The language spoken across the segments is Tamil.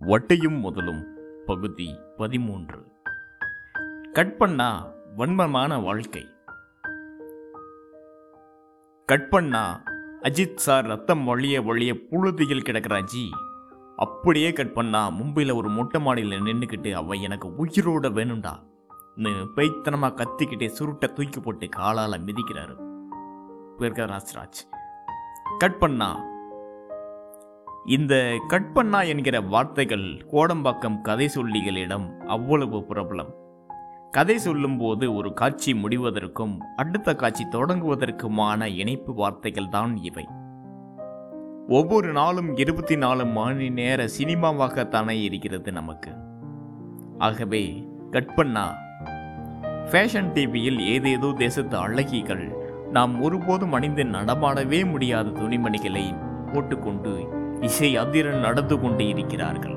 வட்டையும் முதலும் பகுதி பதிமூன்று. கட் பண்ணா வன்மமான வாழ்க்கை. கட் பண்ணா அஜித் சார் ரத்தம் வழிய வழிய புழுதியில் கிடக்கிறாஜி அப்படியே கட் பண்ணா மும்பையில் ஒரு மொட்டை மாடியில் நின்றுக்கிட்டு அவன் எனக்கு உயிரோட வேணும்டா. பெய்த்தனமாக கத்திக்கிட்டே சுருட்டை தூக்கி போட்டு காலால் மிதிக்கிறாரு. பேர்க கட் பண்ணா இந்த கட்பண்ணா என்கிற வார்த்தைகள் கோடம்பாக்கம் கதை சொல்லிகளிடம் அவ்வளவு பிரபலம். கதை சொல்லும்போது ஒரு காட்சி முடிவதற்கும் அடுத்த காட்சி தொடங்குவதற்குமான இணைப்பு வார்த்தைகள் தான் இவை. ஒவ்வொரு நாளும் இருபத்தி நாலு மணி நேர சினிமாவாகத்தானே இருக்கிறது நமக்கு. ஆகவே கட்பண்ணா ஃபேஷன் டிவியில் ஏதேதோ தேசத்து அழகிகள் நாம் ஒருபோதும் அணிந்து நடமாடவே முடியாத துணிமணிகளை போட்டுக்கொண்டு இசை அதிரன் நடந்து கொண்டு இருக்கிறார்கள்.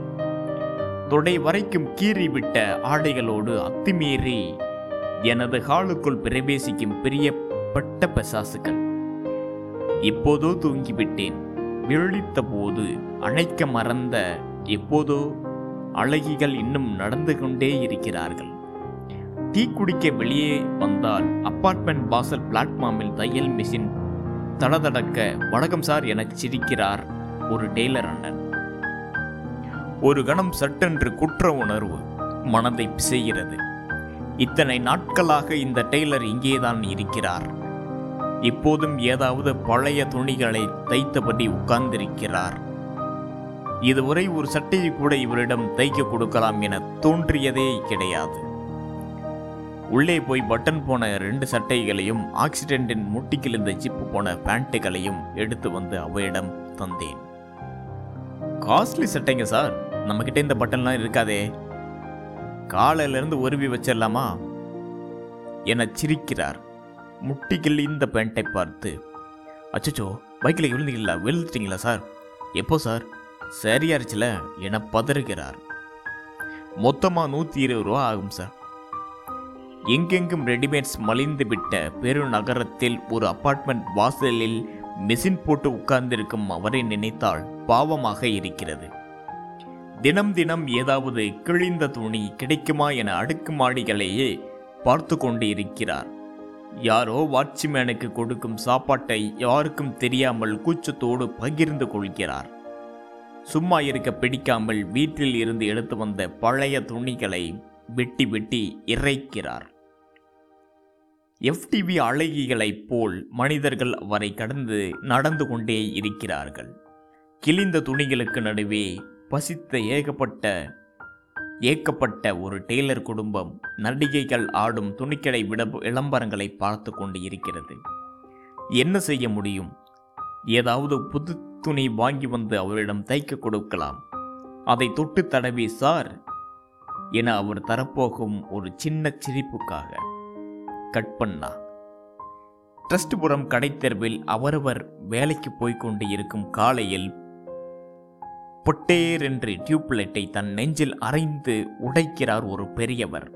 தொடை வரைக்கும் கீறிவிட்ட ஆடைகளோடு அத்துமீறி எனது ஹாலுக்குள் பிரவேசிக்கும் பிரியப்பட்ட பெசாசுகள். இப்போதோ தூங்கிவிட்டேன். விழித்த போது அணைக்க மறந்த எப்போதோ அழகிகள் இன்னும் நடந்து கொண்டே இருக்கிறார்கள். டீ குடிக்க வெளியே வந்தால் அப்பார்ட்மெண்ட் வாசல் பிளாட்ஃபார்மில் தையல் மிஷின் தடதடக்க வணக்கம் சார் எனச் சிரிக்கிறார் ஒரு டெய்லர் அண்ணன். ஒரு கணம் சட்டென்று குற்ற உணர்வு மனதை பிசைகிறது. இத்தனை நாட்களாக இந்த டெய்லர் இங்கேதான் இருக்கிறார். இப்போதும் ஏதாவது பழைய துணிகளை தைத்தபடி உட்கார்ந்திருக்கிறார். இதுவரை ஒரு சட்டையை கூட இவரிடம் தைக்க கொடுக்கலாம் என தோன்றியதே கிடையாது. உள்ளே போய் பட்டன் போன ரெண்டு சட்டைகளையும் ஆக்சிடென்டின் முட்டிக்கிழந்த ஜிப்பு போன பேண்ட்டுகளையும் எடுத்து வந்து அவையிடம் தந்தேன். காஸ்ட்லி சட்டைங்க சார் நம்மக்கிட்ட இந்த பட்டன்லாம் இருக்காதே. காலையிலேருந்து உருவி வச்சிடலாமா? என சிரிக்கிறார். முட்டிகள் இந்த பேண்ட்டை பார்த்து அச்சச்சோ பைக்கில் விழுந்தீங்களா விழுந்துட்டீங்களா சார் எப்போ சார் சரியாருச்சுல என பதறுகிறார். மொத்தமாக நூற்றி இருபது ரூபா ஆகும் சார் எங்கெங்கும் ரெடிமேட்ஸ் மலிந்து விட்ட பெருநகரத்தில் ஒரு அப்பார்ட்மெண்ட் வாசலில் மெஷின் போட்டு உட்கார்ந்திருக்கும் அவரை நினைத்தால் பாவமாக இருக்கிறது. தினம் தினம் ஏதாவது கிழிந்த துணி கிடைக்குமா என அடுக்குமாடிகளையே பார்த்து கொண்டு இருக்கிறார். யாரோ வாட்ச்மேனுக்கு கொடுக்கும் சாப்பாட்டை யாருக்கும் தெரியாமல் கூச்சத்தோடு பகிர்ந்து கொள்கிறார். சும்மா இருக்க பிடிக்காமல் வீட்டில் இருந்து எடுத்து வந்த பழைய துணிகளை வெட்டி வெட்டி இறைக்கிறார். எஃப்டிபி அழகிகளைப் போல் மனிதர்கள் அவரை கடந்து நடந்து கொண்டே இருக்கிறார்கள். கிழிந்த துணிகளுக்கு நடுவே பசித்த ஏகப்பட்ட ஏக்கப்பட்ட ஒரு டெய்லர் குடும்பம் நடிகைகள் ஆடும் துணிக்கடை விட விளம்பரங்களை பார்த்து கொண்டு இருக்கிறது. என்ன செய்ய முடியும்? ஏதாவது புது துணி வாங்கி வந்து அவரிடம் தைக்க கொடுக்கலாம். அதை தொட்டு தடவி சார் என அவர் தரப்போகும் ஒரு சின்ன சிரிப்புக்காக. கட்பண்ணா ட்ரஸ்ட்புரம் கடைத்தெருவில் அவரவர் வேலைக்கு போய்க் கொண்டு இருக்கும் காலையில் பொட்டேர் என்று டியூப்லைட்டை தன் நெஞ்சில் அரைந்து உடைக்கிறார் ஒரு பெரியவர்.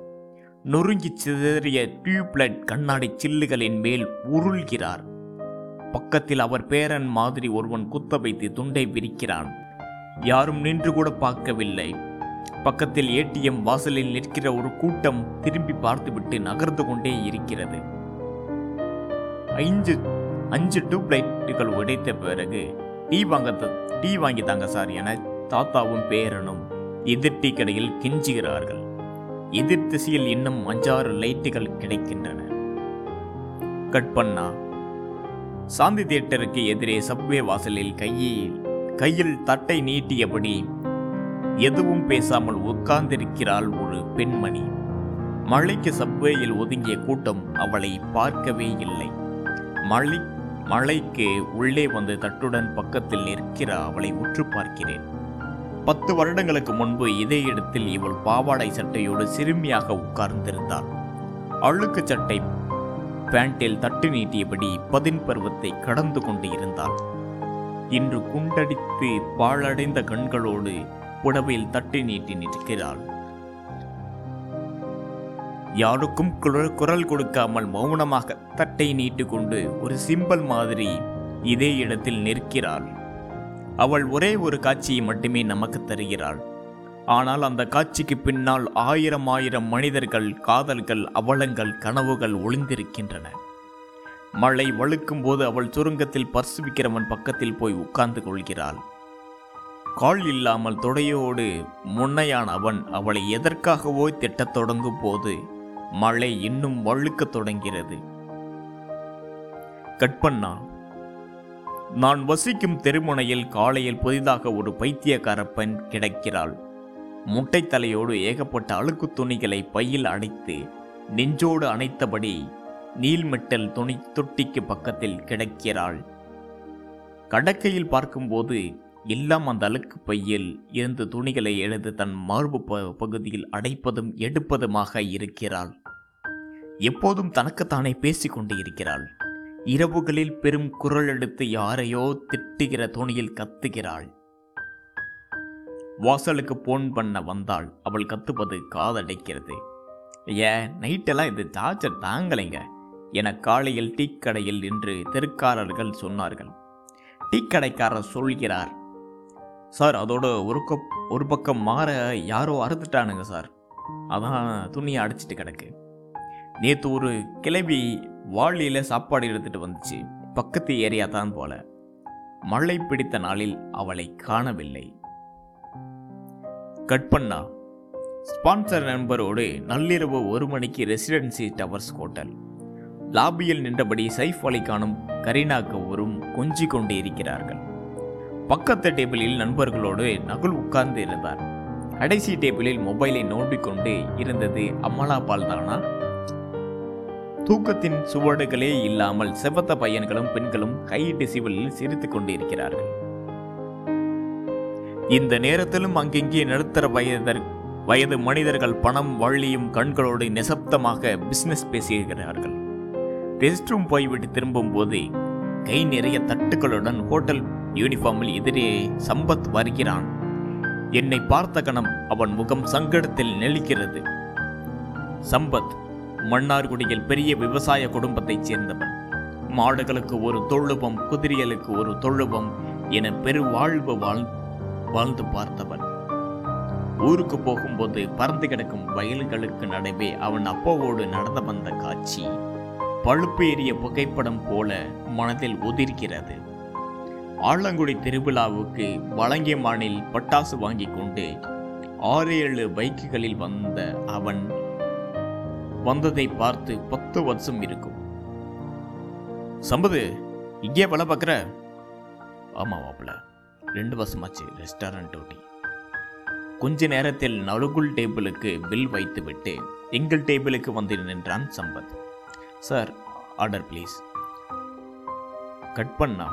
நொறுங்கி சிதறிய டியூப்லைட் கண்ணாடி சில்லுகளின் மேல் உருள்கிறார். பக்கத்தில் அவர் பேரன் மாதிரி ஒருவன் குத்த வைத்து துண்டை விரிக்கிறான். யாரும் நின்று கூட பார்க்கவில்லை. பக்கத்தில் ஏடிஎம் வாசலில் நிற்கிற ஒரு கூட்டம் திரும்பி பார்த்துவிட்டு நகர்ந்து கொண்டே இருக்கிறது. ஐந்து அஞ்சு டியூப்லைட்டுகள் உடைத்த பிறகு டீ வாங்க டீ வாங்கி தாங்க சார் என தாத்தாவும் பேரனும் எதிர் டீ கடையில் கெஞ்சுகிறார்கள். எதிர் திசையில் இன்னும் அஞ்சாறு லைட்டுகள் கிடைக்கின்றன. கட்பண்ணா சாந்தி தியேட்டருக்கு எதிரே சப்வே வாசலில் கையில் கையில் தட்டை நீட்டியபடி எதுவும் பேசாமல் உட்கார்ந்திருக்கிறாள் ஒரு பெண்மணி. மழைக்கு சப்வேயில் ஒதுங்கிய கூட்டம் அவளை பார்க்கவே இல்லை. மழை மழைக்கு உள்ளே வந்து தட்டுடன் பக்கத்தில் நிற்கிற அவளை உற்று பார்க்கிறேன். பத்து வருடங்களுக்கு முன்பு இதே இடத்தில் இவள் பாவாடை சட்டையோடு சிறுமியாக உட்கார்ந்திருந்தாள். அழுக்கு சட்டை பேண்டில் தட்டு நீட்டியபடி பதின் பருவத்தை கடந்து கொண்டு இருந்தாள். இன்று குண்டடித்து பாழடைந்த கண்களோடு உணவில் தட்டி நீட்டி நிற்கிறாள். யாருக்கும் குரல் குரல் கொடுக்காமல் மௌனமாக தட்டை நீட்டுக்கொண்டு ஒரு சிம்பல் மாதிரி இதே இடத்தில் நிற்கிறாள். அவள் ஒரே ஒரு காட்சியை மட்டுமே நமக்கு தருகிறாள். ஆனால் அந்த காட்சிக்கு பின்னால் ஆயிரம் ஆயிரம் மனிதர்கள் காதல்கள் அவலங்கள் கனவுகள் ஒளிந்திருக்கின்றன. மழை வழுக்கும் போது அவள் சுருங்கத்தில் பர்சு விற்கிறவன் பக்கத்தில் போய் உட்கார்ந்து கொள்கிறாள். கால் இல்லாமல் தொடையோடு முன்னையான அவன் அவளை எதற்காகவோ திட்டத் தொடங்கும் போது மழை இன்னும் வழுக்கத் தொடங்கிறது. கட்பண்ணா நான் வசிக்கும் தெருமுனையில் காலையில் புதிதாக ஒரு பைத்தியக்கார பெண் கிடக்கிறாள். முட்டை தலையோடு ஏகப்பட்ட அழுக்கு துணிகளை பையில் அடைத்து நெஞ்சோடு அணைத்தபடி நீல்மெட்டல் துணி தொட்டிக்கு பக்கத்தில் கிடக்கிறாள். கடக்கையில் பார்க்கும்போது எல்லாம் அந்த அழுக்கு பையில் இருந்து துணிகளை எழுந்து தன் மார்பு ப- பகுதியில் அடைப்பதும் எடுப்பதுமாக இருக்கிறாள். எப்போதும் தனக்குத்தானே பேசிக் கொண்டு இருக்கிறாள். இரவுகளில் பெரும் குரல் எடுத்து யாரையோ திட்டுகிற துணியில் கத்துகிறாள். வாசலுக்கு போன் பண்ண வந்தாள். அவள் கத்துப்பது காதடைக்கிறது. ஏன் நைட்டெல்லாம் இது சார்ஜர் தாங்கலைங்க என காலையில் டீ கடையில் நின்று தெருக்காரர்கள் சொன்னார்கள். டீ கடைக்காரர் சொல்கிறார் சார் அதோட ஒரு கப் ஒரு பக்கம் மாற யாரோ அறுத்துட்டானுங்க சார். அதான் துணியை அடிச்சிட்டு கிடக்கு. நேற்று ஒரு கிளவி வாளியில் சாப்பாடு எடுத்துட்டு வந்துச்சு. பக்கத்து ஏரியா தான் போல. மழை பிடித்த நாளில் அவளை காணவில்லை. கட் பண்ணா ஸ்பான்சர் நண்பரோடு நள்ளிரவு ஒரு மணிக்கு ரெசிடென்சி டவர்ஸ் ஹோட்டல். லாபியில் நின்றபடி சைஃப் அலி கானும் கரீனா கவுரும் கொஞ்சிக் கொண்டு இருக்கிறார்கள் பக்கத்து டேபிளில் நண்பர்களோடு நகுல் உட்கார்ந்து இருந்தார். கடைசி டேபிளில் மொபைலை நோண்டிக்கொண்டு இருந்தது அமலா பால் தானா தூக்கத்தின் சுவடுகளே இல்லாமல் செவத்த பையன்களும் பெண்களும் கையிட்டு டிசிவலில் சிரித்துக் கொண்டிருக்கிறார்கள். இந்த நேரத்திலும் அங்கெங்கே நடுத்தர வயதர் வயது மனிதர்கள் பணம் வள்ளியும் கண்களோடு நிசப்தமாக பிசினஸ் பேசுகிறார்கள். ரெஸ்ட் ரூம் போய்விட்டு திரும்பும் போது கை நிறைய தட்டுகளுடன் ஹோட்டல் யூனிஃபார்மில் எதிரே சம்பத் வருகிறான். என்னை பார்த்த கணம் அவன் முகம் சங்கடத்தில் நெளிக்கிறது. சம்பத் மன்னார்குடியில் பெரிய விவசாய குடும்பத்தைச் சேர்ந்தவன். மாடுகளுக்கு ஒரு தொழுவம் குதிரைகளுக்கு ஒரு தொழுவம் என பெருவாழ்வு வாழ் வாழ்ந்து பார்த்தவன். ஊருக்கு போகும்போது பறந்து கிடக்கும் வயல்களுக்கு நடுவே அவன் அப்பாவோடு நடந்து வந்த காட்சி பழுப்பேறிய புகைப்படம் போல மனதில் உதிர்கிறது. ஆலங்குடி திருவிழாவுக்கு வலங்கியமானில் பட்டாசு வாங்கி கொண்டு ஆறு ஏழு பைக்குகளில் வந்த அவன் வந்ததை பார்த்து பத்து வருஷம் இருக்கும். சம்பது இங்கே வேலை பார்க்குற? ஆமா மாப்பிள்ள ரெண்டு வருஷமாச்சு ரெஸ்டாரண்ட் ஓட்டி கொஞ்ச நேரத்தில் நலுகுல் டேபிளுக்கு பில் வைத்துவிட்டு எங்கள் டேபிளுக்கு வந்து நின்றான் Sampath. Sir order please. Cut பண்ணா.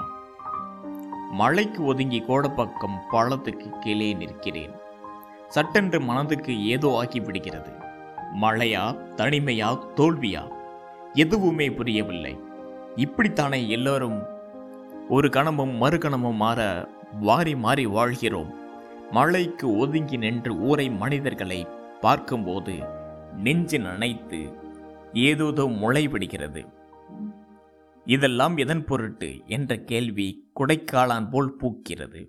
மழைக்கு ஒதுங்கி கோடப்பக்கம் பாலத்துக்கு கீழே நிற்கிறேன். சட்டென்று மனதுக்கு ஏதோ ஆகி விடுகிறது மழையா தனிமையா தோல்வியா? எதுவுமே புரியவில்லை. இப்படித்தானே எல்லோரும் ஒரு கணமும் மறு கணமும் மாற வாரி மாறி வாழ்கிறோம். மழைக்கு ஒதுங்கி நின்று ஊரை மனிதர்களை பார்க்கும்போது நெஞ்சு நனைத்து ஏதோதோ முளைவிடுகிறது. இதெல்லாம் எதன் பொருட்டு? என்ற கேள்வி கொடைக்காளான் போல் பூக்கிறது.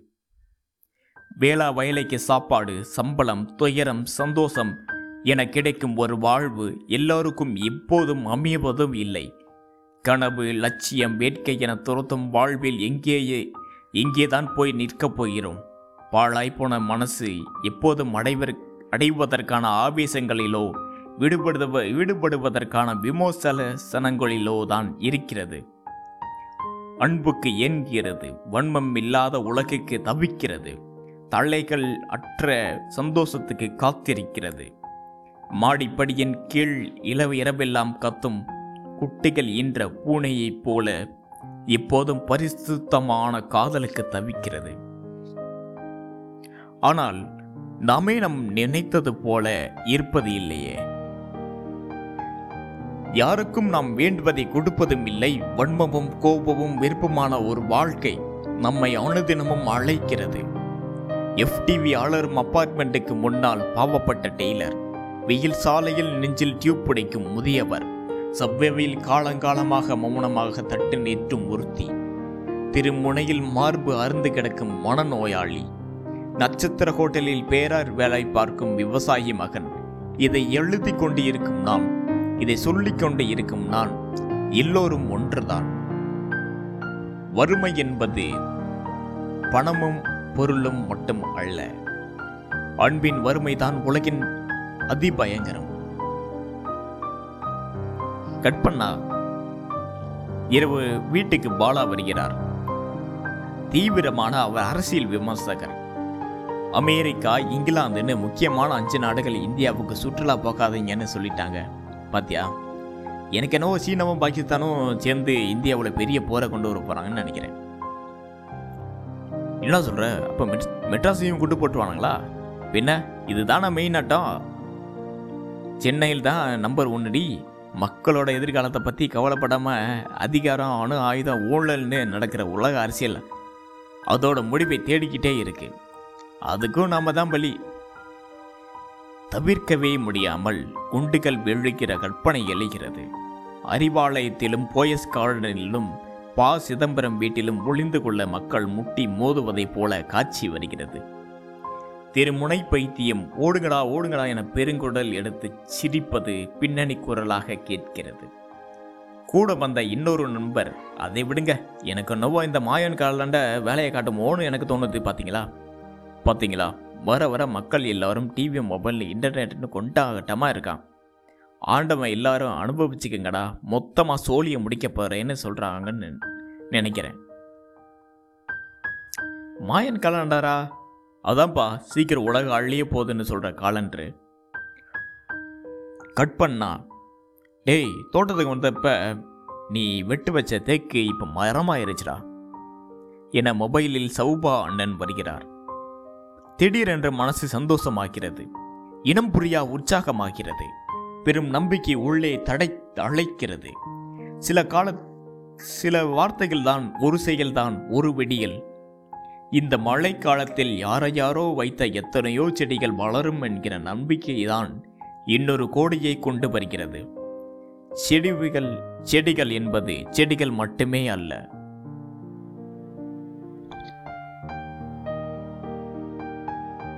வேளா வயலைக்கு சாப்பாடு சம்பளம் துயரம் சந்தோஷம் என கிடைக்கும் ஒரு வாழ்வு எல்லோருக்கும் எப்போதும் அமைவதும் இல்லை. கனவு லட்சியம் வேட்கை என துரத்தும் வாழ்வில் எங்கேயே எங்கேதான் போய் நிற்கப் போகிறோம்? பாழாய்ப்போன மனசு எப்போதும் அடைவர் அடைவதற்கான ஆவேசங்களிலோ விடுபடுவ விடுபடுவதற்கான விமோசனங்களிலோ தான் இருக்கிறது. அன்புக்கு ஏங்குகிறது வன்மம் இல்லாத உலகுக்கு தவிக்கிறது தழைகள் அற்ற சந்தோஷத்துக்கு காத்திருக்கிறது. மாடிப்படியின் கீழ் இளவு இரவெல்லாம் கத்தும் குட்டிகள் ஈன்ற பூனையைப் போல இப்போதும் பரிசுத்தமான காதலுக்கு தவிக்கிறது. ஆனால் நாமே நம் நினைத்தது போல இருப்பது இல்லையே. யாருக்கும் நாம் வேண்டுவதை கொடுப்பதும் இல்லை. வன்மமும் கோபமும் விருப்பமான ஒரு வாழ்க்கை நம்மை அனுதினமும் அழைக்கிறது. எஃப்டிவி ஆளரும் அப்பார்ட்மெண்ட்டுக்கு முன்னால் பாவப்பட்ட டெய்லர். வெயில் சாலையில் நெஞ்சில் டியூப் பிடிக்கும் முதியவர். சவ்வெவையில் காலங்காலமாக மௌனமாக தட்டு நேற்றும் ஒருத்தி. திருமுனையில் மார்பு அருந்து கிடக்கும் மனநோயாளி. நட்சத்திர ஹோட்டலில் பேரார் வேலை பார்க்கும் விவசாயி மகன். இதை எழுதி கொண்டிருக்கும் நாம் இதை சொல்லிக் கொண்டு இருக்கும் நான் எல்லோரும் ஒன்றுதான். வறுமை என்பது பணமும் பொருளும் மட்டும் அல்ல. அன்பின் வறுமைதான் உலகின் அதிபயங்கரம். கட்பண்ணா இரவு வீட்டுக்கு பாலா வருகிறார். தீவிரமான அவர் அரசியல் விமர்சகர். அமெரிக்கா இங்கிலாந்துன்னு முக்கியமான அஞ்சு நாடுகள் இந்தியாவுக்கு சுற்றுலா போகாதீங்கன்னு சொல்லிட்டாங்க. பாத்தியா? எனக்கு என்னவோ சீனாவும் பாகிஸ்தானும் சேர்ந்து இந்தியாவில் பெரிய போரை கொண்டு வர போகிறாங்கன்னு நினைக்கிறேன். என்ன சொல்கிற அப்போ மெட் மெட்ராஸையும் கூட்டு போட்டுருவானுங்களா? பின்ன இதுதானே மெயின் ஆட்டம்? சென்னையில் தான் நம்பர் ஒன்னுடி மக்களோட எதிர்காலத்தை பற்றி கவலைப்படாமல் அதிகாரம் அணு ஆயுதம் ஊழல்னு நடக்கிற உலக அரசியல். அதோட முடிவை தேடிக்கிட்டே இருக்குது அதுக்கும் நாம் தான் பலி. தவிர்க்கவே முடியாமல் குண்டுகள் விழுகிற கற்பனை எழுகிறது. அறிவாலயத்திலும் போயஸ் கார்டனிலும் பா. சிதம்பரம் வீட்டிலும் ஒளிந்து கொள்ள மக்கள் முட்டி மோதுவதைப் போல காட்சி வருகிறது. திருமுனை பைத்தியம் ஓடுங்கடா ஓடுங்களா என பெருங்குடல் எடுத்து சிரிப்பது பின்னணி குரலாக கேட்கிறது. கூட வந்த இன்னொரு நண்பர் அதை விடுங்க எனக்கு என்னவோ இந்த மாயன் காலண்ட வேலையை காட்டுமோன்னு எனக்கு தோணுது பார்த்தீங்களா பார்த்தீங்களா வர வர மக்கள் எல்லாரும் டிவி மொபைல் இன்டர்நெட்னு கொண்டாகட்டமாக இருக்கான். ஆண்டவன் எல்லாரும் அனுபவிச்சுக்கங்கடா. மொத்தமாக சோழியை முடிக்க போகிறேன்னு சொல்கிறாங்கன்னு நினைக்கிறேன். மாயன் காலண்டரா? அதான்ப்பா சீக்கிரம் உலக அழிய போகுதுன்னு சொல்கிற காலண்டரு கட் பண்ணா. டேய் தோட்டத்துக்கு வந்தப்ப நீ வெட்டு வச்ச தேக்கு இப்போ மரமாயிருச்சுடா. என மொபைலில் சௌபா அண்ணன் வருகிறார். திடீரென்று மனசு சந்தோஷமாகிறது. இனம் புரியா உற்சாகமாகிறது. பெரும் நம்பிக்கை உள்ளே தடை அழைக்கிறது. சில கால சில வார்த்தைகள் தான் ஒரு செயல்தான் ஒரு வெடியல். இந்த மழை காலத்தில் யாரை யாரோ வைத்த எத்தனையோ செடிகள் வளரும் என்கிற நம்பிக்கைதான் இன்னொரு கோடியை கொண்டு வருகிறது. செடிகள் செடிகள் என்பது செடிகள் மட்டுமே அல்ல.